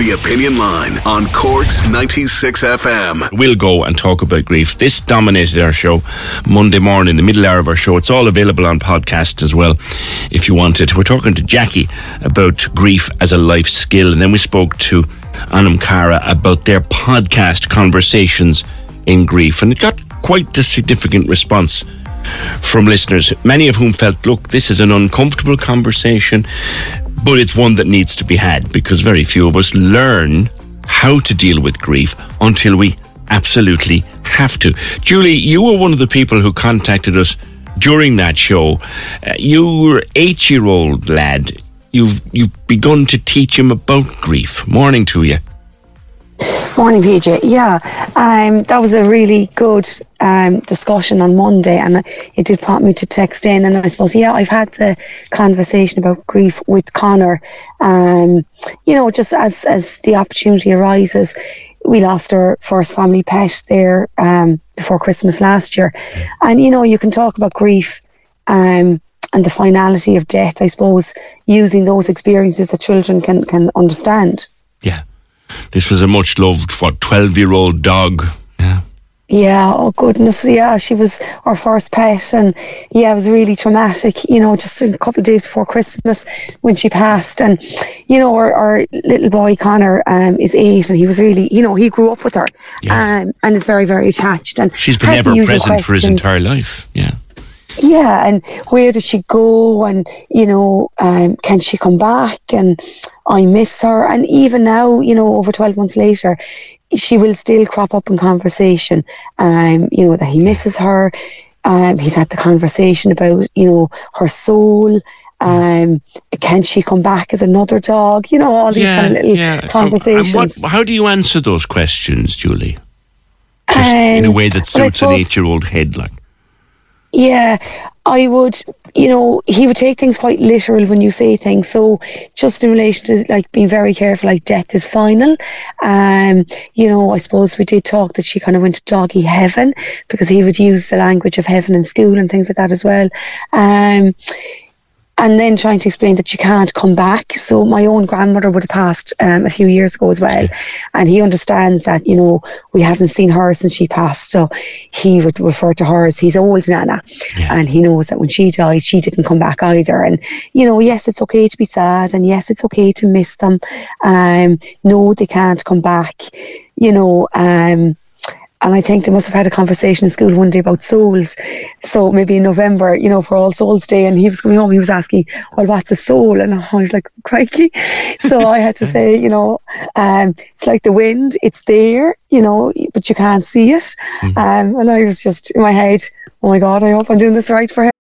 The Opinion Line on Cork's 96 FM. We'll go and talk about grief. This dominated our show Monday morning, the middle hour of our show. It's all available on podcast as well if you want it. We're talking to Jackie about grief as a life skill. And then we spoke to Anam Cara about their podcast conversations in grief. And it got quite a significant response from listeners, many of whom felt, look, this is an uncomfortable conversation, but it's one that needs to be had because very few of us learn how to deal with grief until we absolutely have to. Julie, you were one of the people who contacted us during that show. Uh, you were eight year old lad. You've you've begun to teach him about grief. Morning to you. Morning, PJ. Yeah, um, that was a really good um, discussion on Monday, and it did prompt me to text in. And I suppose, yeah, I've had the conversation about grief with Connor. Um, you know, just as as the opportunity arises, we lost our first family pet there um, before Christmas last year, and you know, you can talk about grief. Um, and the finality of death, I suppose, using those experiences that children can, can understand. Yeah. This was a much loved, what, 12 year old dog. Yeah. Yeah, oh goodness, yeah, she was our first pet, and yeah, it was really traumatic. You know, just a couple of days before Christmas when she passed, and you know, our, our little boy Connor um, is eight, and he was really, you know, he grew up with her, yes. um, and is very, very attached. And she's been ever present for his entire life. Yeah. Yeah, and where does she go? And you know, um, can she come back? And I miss her. And even now, you know, over twelve months later, she will still crop up in conversation. Um, you know that he misses her. Um, he's had the conversation about you know her soul. Um, can she come back as another dog? You know, all these yeah, kind of little yeah. conversations. What, how do you answer those questions, Julie? Just in a um, way that suits an eight-year-old head, like. Yeah, I would, you know, he would take things quite literal when you say things. So just in relation to like being very careful, like death is final. Um, you know, I suppose we did talk that she kind of went to doggy heaven because he would use the language of heaven in school and things like that as well. Um, and then trying to explain that you can't come back. So my own grandmother would have passed um, a few years ago as well, and he understands that you know we haven't seen her since she passed. So he would refer to her as his old nana, yeah. and he knows that when she died, she didn't come back either. And you know, yes, it's okay to be sad, and yes, it's okay to miss them. Um, no, they can't come back. You know, um, and I think they must have had a conversation in school one day about souls. So maybe in November, you know, for All Souls Day, and he was coming home, he was asking, Well, what's a soul? And I was like, Crikey. So I had to say, you know, um, it's like the wind, it's there, you know, but you can't see it. Mm-hmm. Um, and I was just in my head, Oh my God, I hope I'm doing this right for him.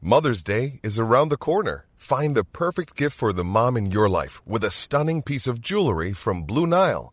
Mother's Day is around the corner. Find the perfect gift for the mom in your life with a stunning piece of jewelry from Blue Nile.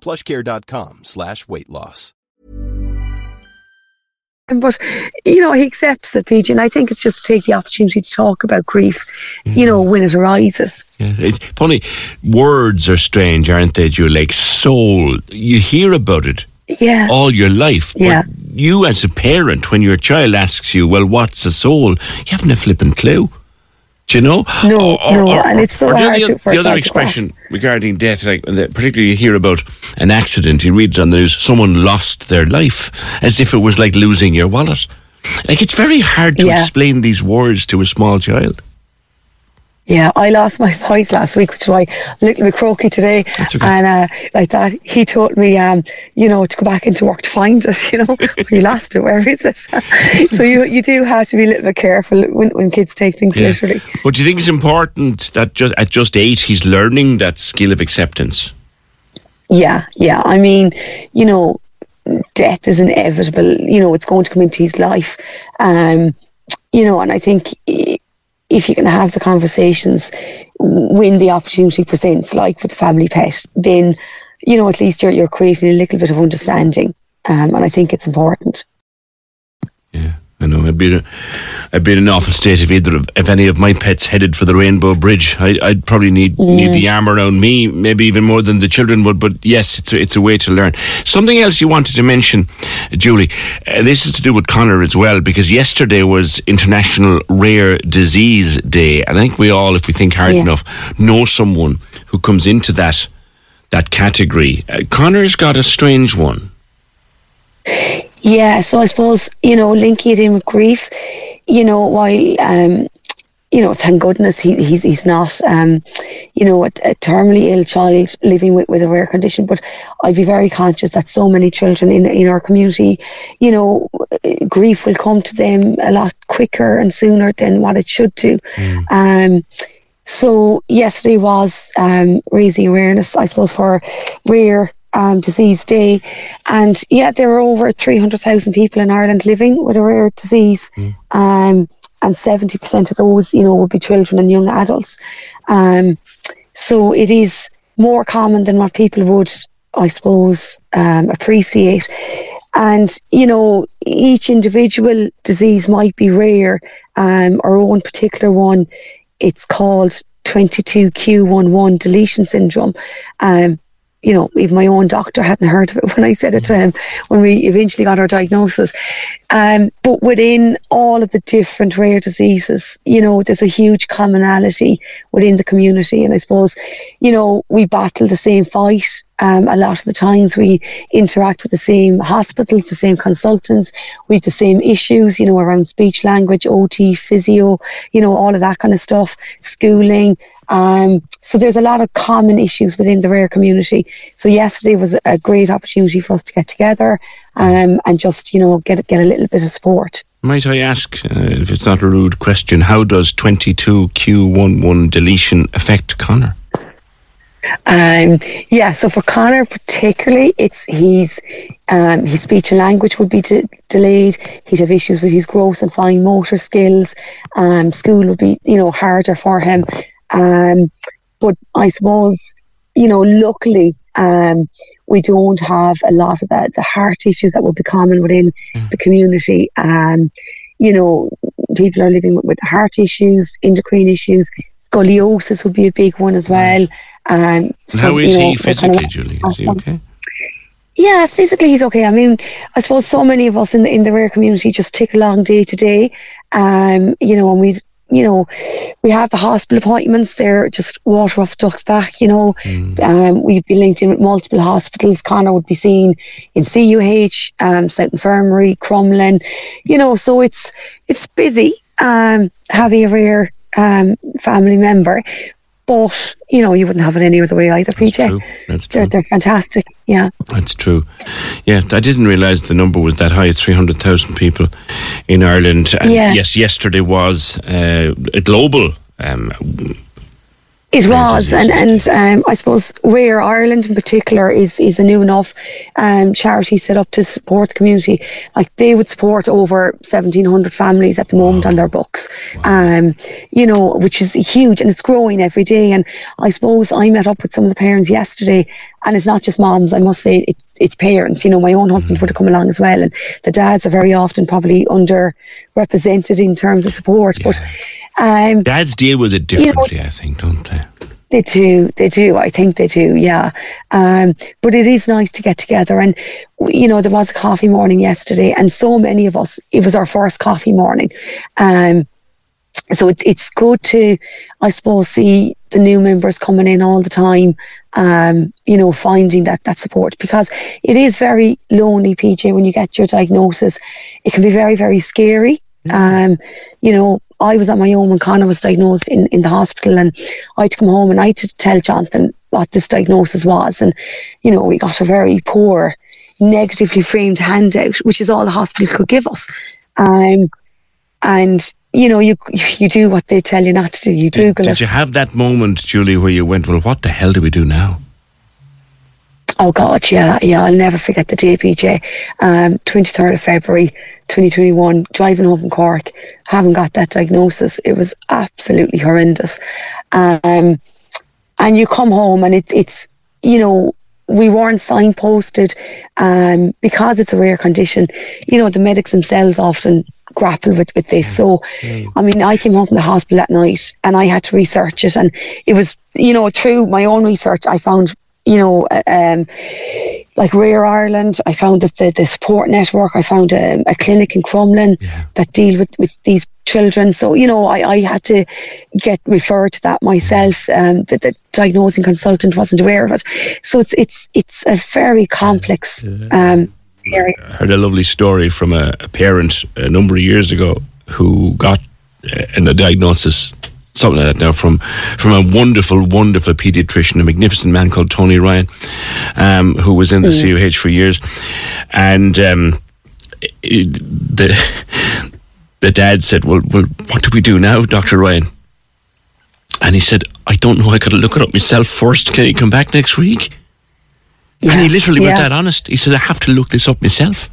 plushcare.com slash weight loss. But, you know, he accepts it, PJ, and I think it's just to take the opportunity to talk about grief, you know, when it arises. Yeah, it's funny. Words are strange, aren't they, Julie? Like soul. You hear about it Yeah. all your life. But Yeah. you, as a parent, when your child asks you, well, what's a soul? You haven't a flipping clue. Do you know? No, no, and it's so or the hard other, to- for the other expression regarding death, like particularly you hear about an accident, you read it on the news, someone lost their life, as if it was like losing your wallet. Like it's very hard to Yeah. explain these words to a small child. Yeah, I lost my voice last week, which is why I'm a little bit croaky today. Okay. And uh, like that, he told me, um, you know, to go back into work to find it. You know, you lost it. Where is it? so you you do have to be a little bit careful when, when kids take things Yeah. literally. But do you think it's important that just at just eight he's learning that skill of acceptance? Yeah, yeah. I mean, you know, death is inevitable. You know, it's going to come into his life. Um, you know, and I think if you can have the conversations when the opportunity presents, like with the family pet, then you know at least you're you're creating a little bit of understanding. Um, and I think it's important. Yeah, I know. I'd be, I'd be in an awful state if either of, if any of my pets headed for the Rainbow Bridge. I, I'd probably need need the arm around me, maybe even more than the children would. But yes, it's a, it's a way to learn. Something else you wanted to mention, Julie. Uh, this is to do with Connor as well, because yesterday was International Rare Disease Day, and I think we all, if we think hard Yeah. enough, know someone who comes into that that category. Uh, Connor's got a strange one. Yeah, so I suppose, you know, linking it in with grief, you know, while, um, you know, thank goodness he, he's he's not, um, you know, a, a terminally ill child living with, with a rare condition. But I'd be very conscious that so many children in in our community, you know, grief will come to them a lot quicker and sooner than what it should do. Um, so yesterday was um, raising awareness, I suppose, for rare um, disease day, and yeah, there are over three hundred thousand people in Ireland living with a rare disease, um, and seventy percent of those, you know, would be children and young adults. Um, so it is more common than what people would, I suppose, um, appreciate. And you know, each individual disease might be rare. Um, our own particular one, it's called 22q11 deletion syndrome. Um, you know, even my own doctor hadn't heard of it when I said it to him when we eventually got our diagnosis. Um, but within all of the different rare diseases, you know, there's a huge commonality within the community. And I suppose, you know, we battle the same fight. Um, a lot of the times we interact with the same hospitals, the same consultants, we have the same issues, you know, around speech language, OT, physio, you know, all of that kind of stuff, schooling. Um, so there's a lot of common issues within the rare community. So yesterday was a great opportunity for us to get together um, and just, you know, get get a little bit of support. Might I ask, uh, if it's not a rude question, how does 22q11 deletion affect Connor? Um, yeah, so for Connor particularly, it's he's um, his speech and language would be de- delayed. He'd have issues with his gross and fine motor skills. Um, school would be, you know, harder for him. Um, but I suppose, you know, luckily, um, we don't have a lot of the, the heart issues that would be common within the community. Um, you know, people are living with, with heart issues, endocrine issues, scoliosis would be a big one as well. Um, so, how is you know, he physically, kind of- Julie? Is he okay? yeah, physically he's okay. I mean, I suppose so many of us in the in the rare community just tick along day to day. Um, you know, and we you know, we have the hospital appointments. They're just water off ducks back. You know, um, we'd be linked in with multiple hospitals. Connor would be seen in CUH, um, South Infirmary, Crumlin. You know, so it's it's busy um, having a rare um, family member. But you know, you wouldn't have it any other way either, PJ. true. That's They're, true. they're fantastic. Yeah. That's true. Yeah, I didn't realise the number was that high. It's 300,000 people in Ireland. And Yeah. yes, yesterday was uh, a global. Um, It was, and and um, I suppose Rare Ireland in particular is is a new enough um, charity set up to support the community. Like they would support over seventeen hundred families at the moment on their books, um, you know, which is huge and it's growing every day. And I suppose I met up with some of the parents yesterday, and it's not just moms. I must say it, it's parents. You know, my own husband would have come along as well, and the dads are very often probably underrepresented in terms of support, but. Um, dads deal with it differently, I think, don't they? they do, they do. I think they do, yeah. Um, but it is nice to get together. And, you know, there was a coffee morning yesterday, and so many of us, it was our first coffee morning. Um, so it's it's good to, I suppose, see the new members coming in all the time. Um, you know, finding that that support because it is very lonely, PJ. When you get your diagnosis, it can be very very scary. Um, you know, I was on my own when Connor was diagnosed in, in the hospital, and I had to come home and I had to tell Jonathan what this diagnosis was, and you know, we got a very poor, negatively framed handout, which is all the hospital could give us. Um, and you know, you you do what they tell you not to do. You Did, Google did it. you have that moment, Julie, where you went, well, what the hell do we do now? Oh God, yeah, yeah. I'll never forget the day, PJ. Um, 23rd of February, 2021, driving home from Cork, having got that diagnosis. It was absolutely horrendous. Um, and you come home and it, it's, you know, we weren't signposted um, because it's a rare condition. You know, the medics themselves often grapple with, with this. So, I mean, I came home from the hospital that night and I had to research it. And it was, you know, through my own research, I found, you know, uh, um, like Rare Ireland, I found that the, the support network, I found a, a clinic in Crumlin that deal with, with these children. So, you know, I, I had to get referred to that myself. Um, the, the diagnosing consultant wasn't aware of it. So it's, it's, it's a very complex, um, area. I heard a lovely story from a, a parent a number of years ago who got uh, a diagnosis, something like that now, from from a wonderful, wonderful paediatrician, a magnificent man called Tony Ryan, um, who was in the CUH for years, and um, it- the the dad said, "Well, well, what do we do now, Doctor Ryan?" And he said, "I don't know. I got to look it up myself first. Can you come back next week?" and he Yes, literally was that honest. He said, "I have to look this up myself."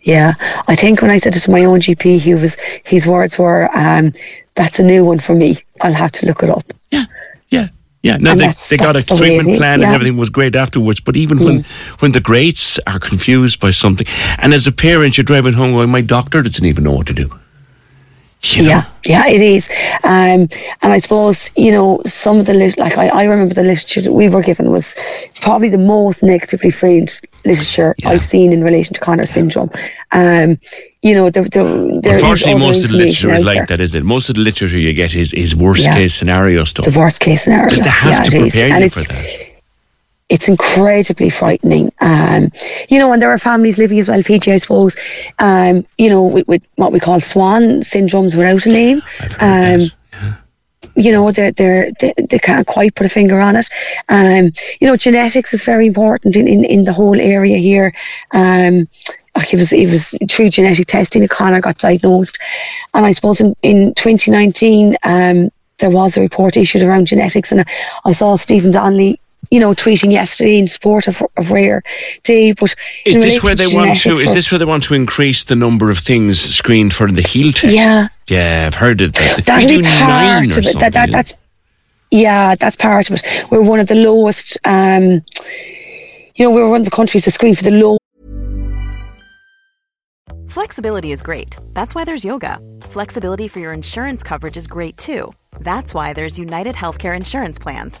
Yeah, I think when I said it to my own GP, he was his words were, um, "That's a new one for me. I'll have to look it up." Yeah, yeah, yeah. No, And they, they got a the treatment is, plan and everything was great afterwards. But even when when the greats are confused by something, and as a parent, you're driving home going, "My doctor doesn't even know what to do." You know? Yeah, yeah, it is. Um, and I suppose, you know, some of the, lit- like, I, I remember the literature that we were given was it's probably the most negatively framed literature Yeah. I've seen in relation to Connor syndrome. Um, you know, there, there, there is Unfortunately, most of the literature is like there. that, isn't it? Most of the literature you get is, is worst Yeah. case scenario stuff. The worst case scenario. Because they have yeah, to prepare you for that. It's incredibly frightening. Um, you know, and there are families living as well, PJ, I suppose, um, you know, with, with what we call swan syndromes without a name. Um, you know they're, they're, they they can't quite put a finger on it. Um, you know, genetics is very important in, in, in the whole area here. Um, like it was it was through genetic testing that Connor got diagnosed, and I suppose in in 2019 um, there was a report issued around genetics, and I, I saw Stephen Donnelly. You know, tweeting yesterday in support of, of Rare Day, but Is this where relation they want to? Is for- this where they want to increase the number of things screened for the heel test? Yeah. yeah, I've heard it. That they do be nine part or of it. something. That, that, that's yeah, that's part of it. We're one of the lowest. Um, you know, we're one of the countries that screen for the low Flexibility is great. That's why there's yoga. Flexibility for your insurance coverage is great too. That's why there's United Healthcare Insurance Plans.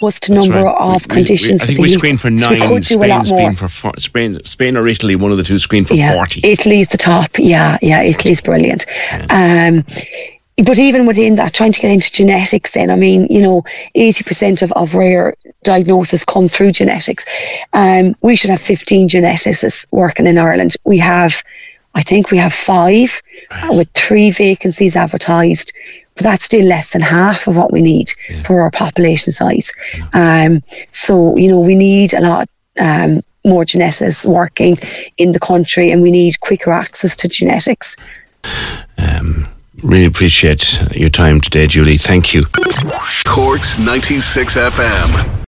Was to number right. of We- we- conditions. I think we the screened for youth. So we nine. could do a lot more. for four, Spain, Spain or Italy, one of the two screened for yeah, 40. Italy's the top. Yeah, yeah, Italy's brilliant. Um, but even within that, trying to get into genetics, then I mean, you know, eighty percent of, of rare diagnoses come through genetics. Um, we should have fifteen geneticists working in Ireland. We have, I think, we have five uh, with three vacancies advertised. But that's still less than half of what we need for our population size. Um, so you know, we need a lot. Um, more geneticists working in the country, and we need quicker access to genetics. Really appreciate your time today, Julie. Thank you. Corks 96 FM.